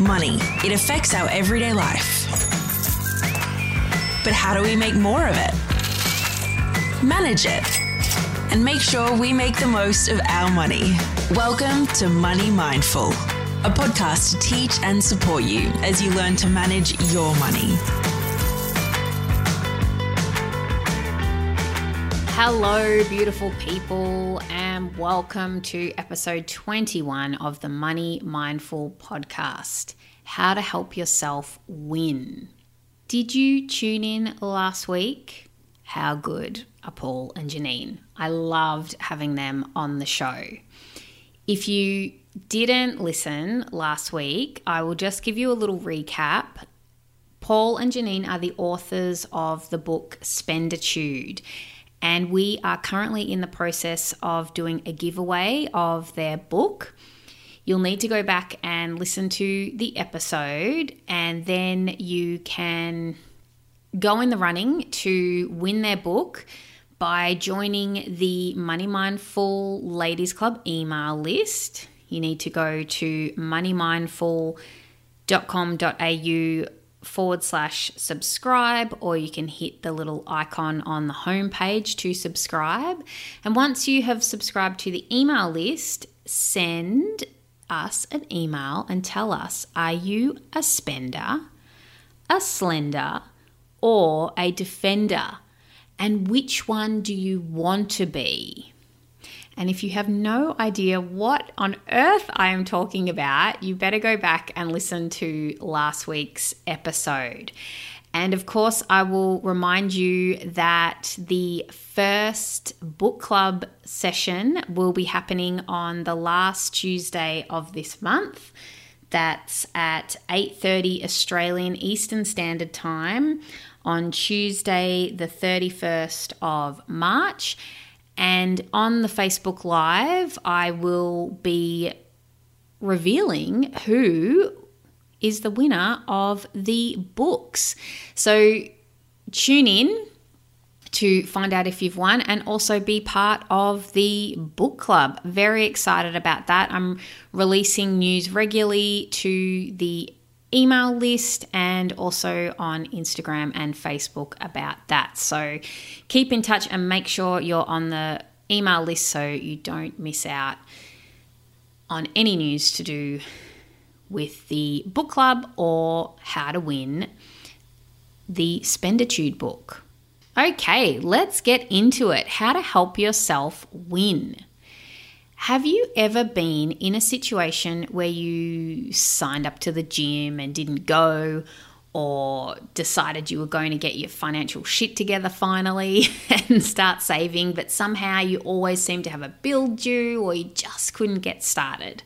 Money. It affects our everyday life. But how do we make more of it? Manage it. And make sure we make the most of our money. Welcome to Money Mindful, a podcast to teach and support you as you learn to manage your money. Hello, beautiful people, and welcome to episode 21 of the Money Mindful podcast How to Help Yourself Win. Did you tune in last week? How good are Paul and Janine? I loved having them on the show. If you didn't listen last week, I will just give you a little recap. Paul and Janine are the authors of the book Spenditude and we are currently in the process of doing a giveaway of their book. You'll need to go back and listen to the episode, and then you can go in the running to win their book by joining the Money Mindful Ladies Club email list. You need to go to moneymindful.com.au forward slash subscribe, or you can hit the little icon on the home page to subscribe. And once you have subscribed to the email list, send us an email and tell us are you a spender, a slender, or a defender? And which one do you want to be? And if you have no idea what on earth I am talking about, you better go back and listen to last week's episode. And of course, I will remind you that the first book club session will be happening on the last Tuesday of this month. That's at 8:30 Australian Eastern Standard Time on Tuesday the 31st of March. And on the Facebook Live, I will be revealing who is the winner of the books. So tune in to find out if you've won and also be part of the book club. Very excited about that. I'm releasing news regularly to the email list and also on Instagram and Facebook about that. So keep in touch and make sure you're on the email list so you don't miss out on any news to do with the book club or how to win the Spenditude book. Okay, let's get into it. How to help yourself win. Have you ever been in a situation where you signed up to the gym and didn't go, or decided you were going to get your financial shit together finally and start saving, but somehow you always seem to have a bill due or you just couldn't get started?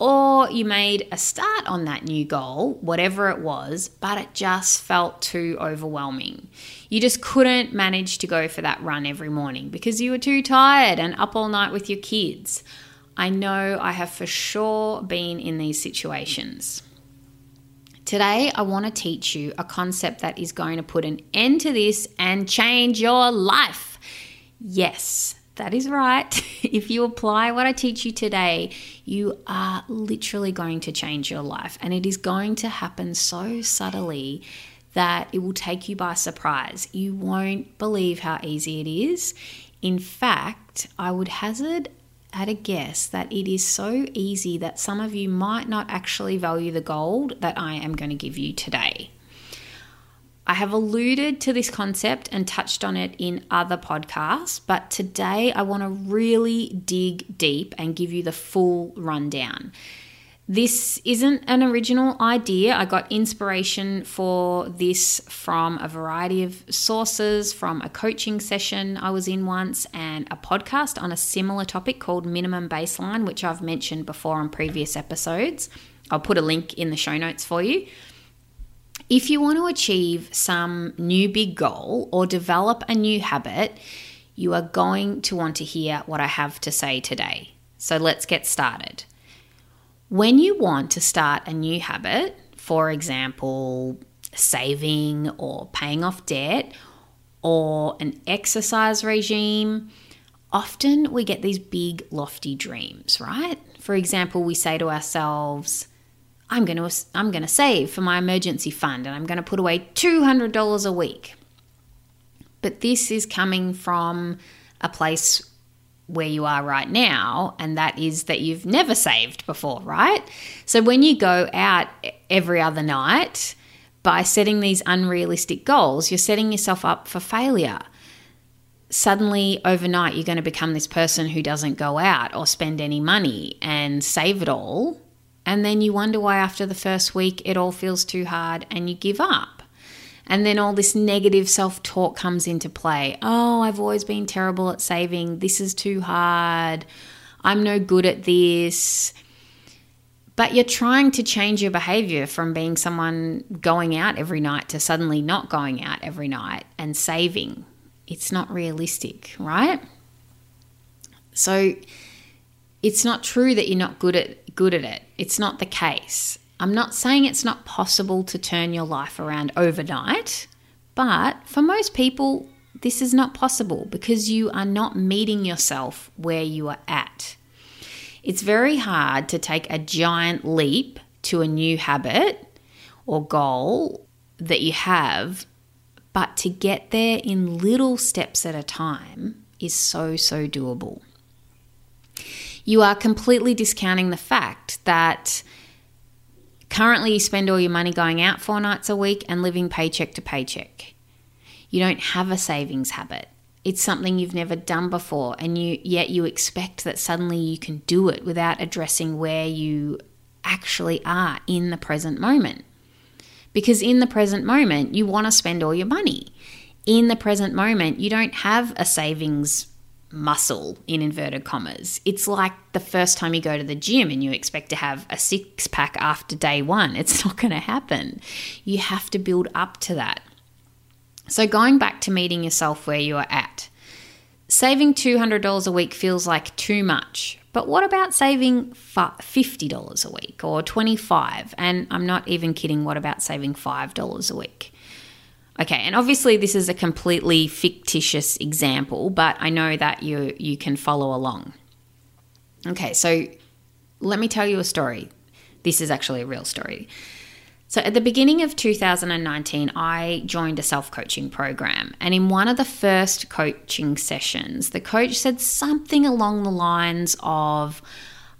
Or you made a start on that new goal, whatever it was, but it just felt too overwhelming. You just couldn't manage to go for that run every morning because you were too tired and up all night with your kids. I know I have for sure been in these situations. Today, I want to teach you a concept that is going to put an end to this and change your life. Yes, that is right. if you apply what I teach you today, you are literally going to change your life. And it is going to happen so subtly that it will take you by surprise. You won't believe how easy it is. In fact, I would hazard at a guess that it is so easy that some of you might not actually value the gold that I am going to give you today. I have alluded to this concept and touched on it in other podcasts, but today I want to really dig deep and give you the full rundown. This isn't an original idea. I got inspiration for this from a variety of sources, from a coaching session I was in once, and a podcast on a similar topic called Minimum Baseline, which I've mentioned before on previous episodes. I'll put a link in the show notes for you. If you want to achieve some new big goal or develop a new habit, you are going to want to hear what I have to say today. So let's get started. When you want to start a new habit, for example, saving or paying off debt or an exercise regime, often we get these big, lofty dreams, right? For example, we say to ourselves, I'm going to I'm going to save for my emergency fund and I'm going to put away $200 a week. But this is coming from a place where you are right now, and that is that you've never saved before, right? So when you go out every other night by setting these unrealistic goals, you're setting yourself up for failure. Suddenly, overnight, you're going to become this person who doesn't go out or spend any money and save it all. And then you wonder why, after the first week, it all feels too hard and you give up. And then all this negative self talk comes into play. Oh, I've always been terrible at saving. This is too hard. I'm no good at this. But you're trying to change your behavior from being someone going out every night to suddenly not going out every night and saving. It's not realistic, right? So it's not true that you're not good at good at it. It's not the case. I'm not saying it's not possible to turn your life around overnight, but for most people, this is not possible because you are not meeting yourself where you are at. It's very hard to take a giant leap to a new habit or goal that you have, but to get there in little steps at a time is so, so doable. You are completely discounting the fact that Currently, you spend all your money going out four nights a week and living paycheck to paycheck. You don't have a savings habit. It's something you've never done before, and you yet you expect that suddenly you can do it without addressing where you actually are in the present moment. Because in the present moment, you want to spend all your money. In the present moment, you don't have a savings muscle in inverted commas. It's like the first time you go to the gym and you expect to have a six pack after day one. It's not going to happen. You have to build up to that. So, going back to meeting yourself where you are at, saving $200 a week feels like too much. But what about saving $50 a week or 25? And I'm not even kidding, what about saving $5 a week? Okay, and obviously this is a completely fictitious example, but I know that you you can follow along. Okay, so let me tell you a story. This is actually a real story. So, at the beginning of 2019, I joined a self coaching program. And in one of the first coaching sessions, the coach said something along the lines of,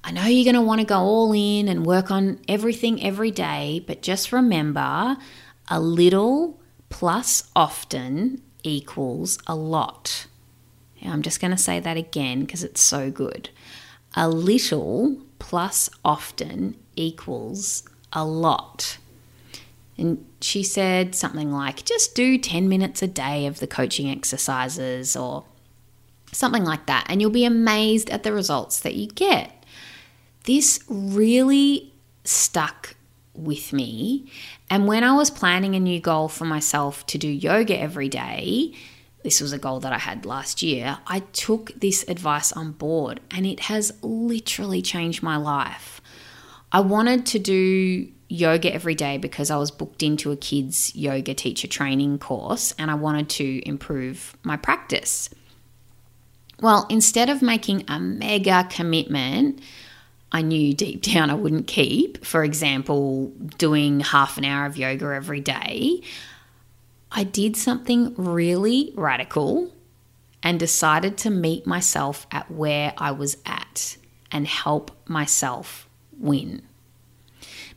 I know you're going to want to go all in and work on everything every day, but just remember a little plus often equals a lot. I'm just going to say that again because it's so good. A little plus often equals a lot. And she said something like, just do 10 minutes a day of the coaching exercises or something like that, and you'll be amazed at the results that you get. This really stuck with me. And when I was planning a new goal for myself to do yoga every day, this was a goal that I had last year, I took this advice on board and it has literally changed my life. I wanted to do yoga every day because I was booked into a kids yoga teacher training course and I wanted to improve my practice. Well, instead of making a mega commitment, I knew deep down I wouldn't keep. For example, doing half an hour of yoga every day. I did something really radical and decided to meet myself at where I was at and help myself win.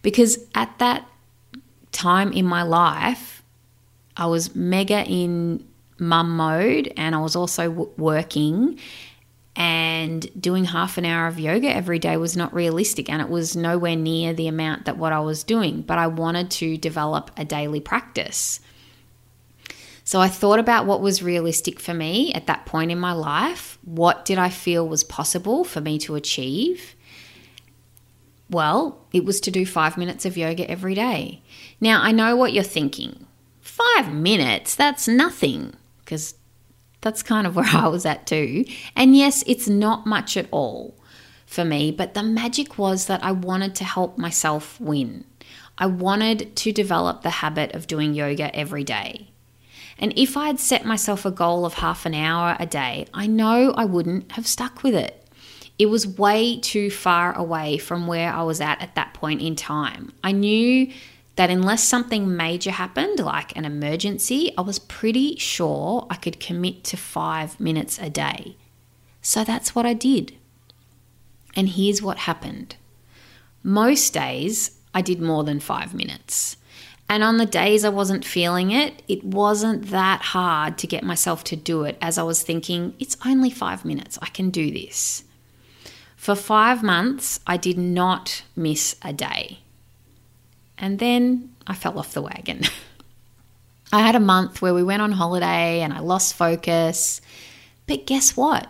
Because at that time in my life, I was mega in mum mode and I was also working and doing half an hour of yoga every day was not realistic and it was nowhere near the amount that what I was doing but I wanted to develop a daily practice. So I thought about what was realistic for me at that point in my life. What did I feel was possible for me to achieve? Well it was to do 5 minutes of yoga every day. Now I know what you're thinking. 5 minutes? That's nothing because that's kind of where I was at too. And yes, it's not much at all for me, but the magic was that I wanted to help myself win. I wanted to develop the habit of doing yoga every day. And if I had set myself a goal of half an hour a day, I know I wouldn't have stuck with it. it was way too far away from where I was at at that point in time. I knew that unless something major happened, like an emergency, I was pretty sure I could commit to five minutes a day. So that's what I did. And here's what happened most days, I did more than five minutes. And on the days I wasn't feeling it, it wasn't that hard to get myself to do it as I was thinking, it's only five minutes, I can do this. For five months, I did not miss a day. And then I fell off the wagon. I had a month where we went on holiday and I lost focus. But guess what?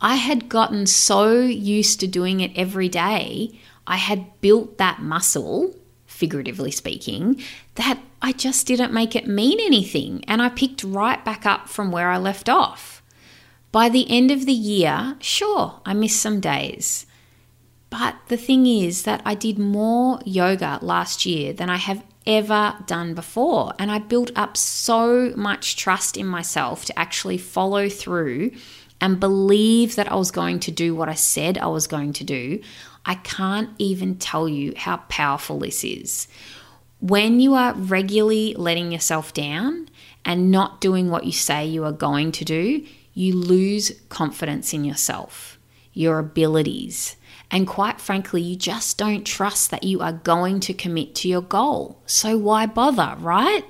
I had gotten so used to doing it every day, I had built that muscle, figuratively speaking, that I just didn't make it mean anything. And I picked right back up from where I left off. By the end of the year, sure, I missed some days. But the thing is that I did more yoga last year than I have ever done before. And I built up so much trust in myself to actually follow through and believe that I was going to do what I said I was going to do, I can't even tell you how powerful this is. When you are regularly letting yourself down and not doing what you say you are going to do, you lose confidence in yourself, your abilities, and quite frankly, you just don't trust that you are going to commit to your goal. So why bother, right?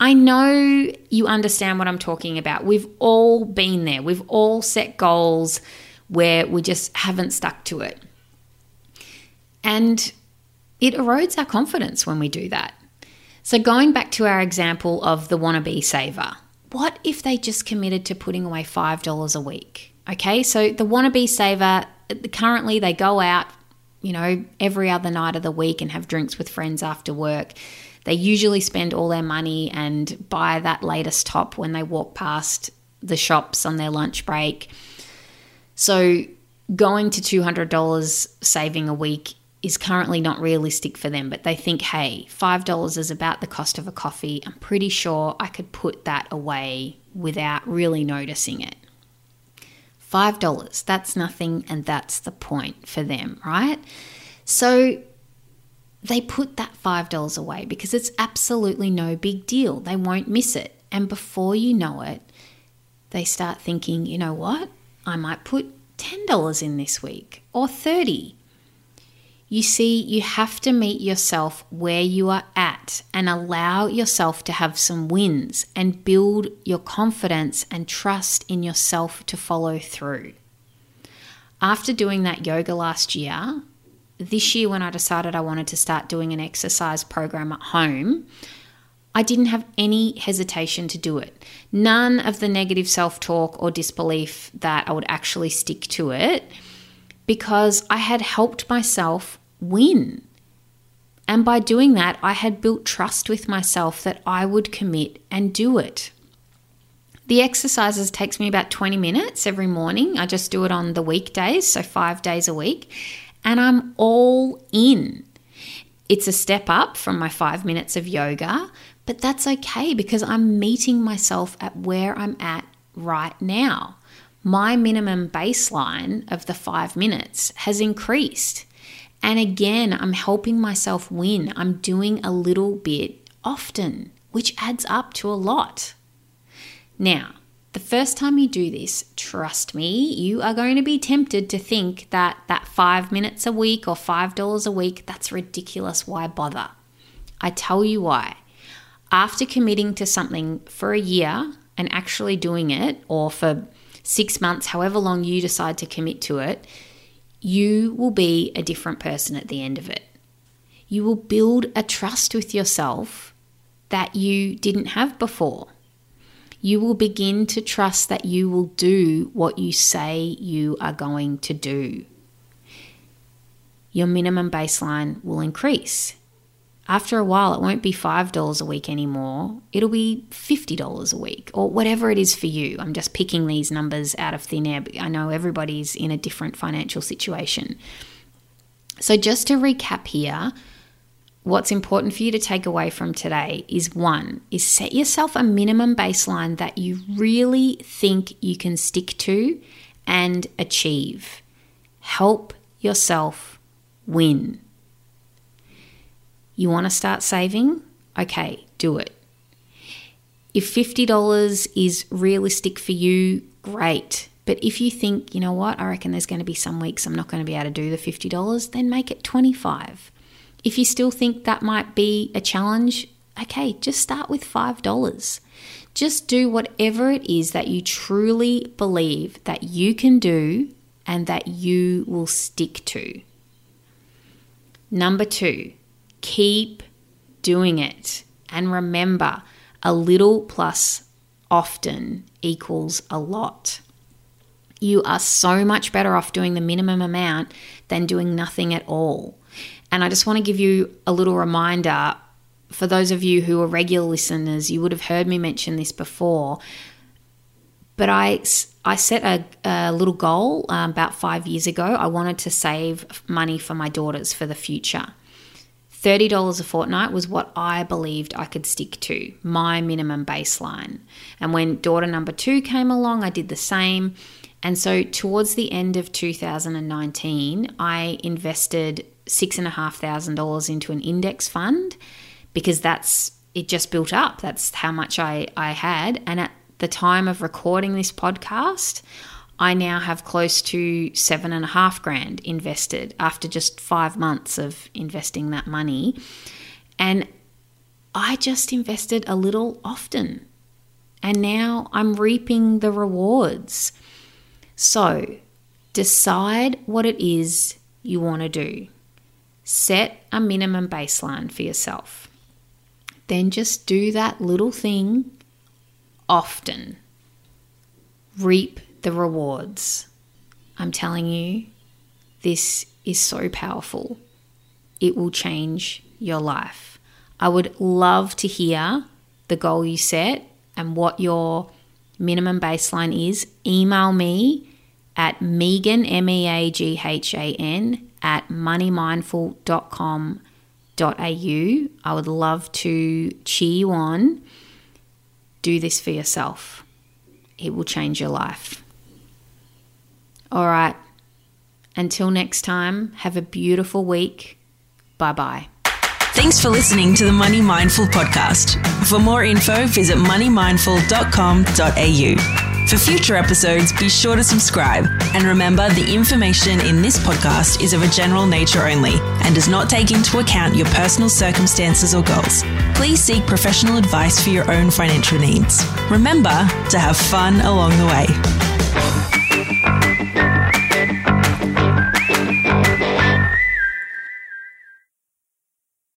I know you understand what I'm talking about. We've all been there. We've all set goals where we just haven't stuck to it. And it erodes our confidence when we do that. So, going back to our example of the wannabe saver, what if they just committed to putting away $5 a week? Okay, so the wannabe saver, currently they go out, you know, every other night of the week and have drinks with friends after work. They usually spend all their money and buy that latest top when they walk past the shops on their lunch break. So, going to $200 saving a week is currently not realistic for them, but they think, hey, $5 is about the cost of a coffee. I'm pretty sure I could put that away without really noticing it. $5, that's nothing, and that's the point for them, right? So they put that $5 away because it's absolutely no big deal. They won't miss it. And before you know it, they start thinking, you know what? I might put $10 in this week or 30. You see, you have to meet yourself where you are at and allow yourself to have some wins and build your confidence and trust in yourself to follow through. After doing that yoga last year, this year, when I decided I wanted to start doing an exercise program at home, I didn't have any hesitation to do it. None of the negative self talk or disbelief that I would actually stick to it because I had helped myself win. And by doing that, I had built trust with myself that I would commit and do it. The exercises takes me about 20 minutes every morning. I just do it on the weekdays, so 5 days a week and I'm all in. It's a step up from my five minutes of yoga, but that's okay because I'm meeting myself at where I'm at right now. My minimum baseline of the five minutes has increased. And again, I'm helping myself win. I'm doing a little bit often, which adds up to a lot. Now, the first time you do this, trust me, you are going to be tempted to think that that five minutes a week or $5 a week, that's ridiculous. Why bother? I tell you why. After committing to something for a year and actually doing it, or for six months, however long you decide to commit to it, you will be a different person at the end of it. You will build a trust with yourself that you didn't have before you will begin to trust that you will do what you say you are going to do. Your minimum baseline will increase. After a while, it won't be $5 a week anymore. It'll be $50 a week or whatever it is for you. I'm just picking these numbers out of thin air. I know everybody's in a different financial situation. So, just to recap here, what's important for you to take away from today is one is set yourself a minimum baseline that you really think you can stick to and achieve Help yourself win. You want to start saving? Okay, do it. If $50 is realistic for you, great. But if you think, you know what, I reckon there's going to be some weeks I'm not going to be able to do the $50, then make it 25. If you still think that might be a challenge, okay, just start with $5. Just do whatever it is that you truly believe that you can do and that you will stick to. Number two, keep doing it. And remember, a little plus often equals a lot. You are so much better off doing the minimum amount than doing nothing at all. And I just want to give you a little reminder for those of you who are regular listeners, you would have heard me mention this before. But I, I set a, a little goal um, about five years ago. I wanted to save money for my daughters for the future. $30 a fortnight was what I believed I could stick to, my minimum baseline. And when daughter number two came along, I did the same. And so towards the end of 2019, I invested $6,500 into an index fund because that's it just built up. That's how much I, I had. And at the time of recording this podcast, I now have close to seven and a half grand invested after just five months of investing that money. And I just invested a little often. And now I'm reaping the rewards. So decide what it is you want to do. Set a minimum baseline for yourself then just do that little thing often. Reap the rewards. I'm telling you, this is so powerful. It will change your life. I would love to hear the goal you set and what your minimum baseline is. Email me at Meaghan, M E A G H A N, at moneymindful.com au. I would love to cheer you on. Do this for yourself, it will change your life. All right. Until next time, have a beautiful week. Bye bye. Thanks for listening to the Money Mindful podcast. For more info, visit moneymindful.com.au. For future episodes, be sure to subscribe. And remember, the information in this podcast is of a general nature only and does not take into account your personal circumstances or goals. Please seek professional advice for your own financial needs. Remember to have fun along the way.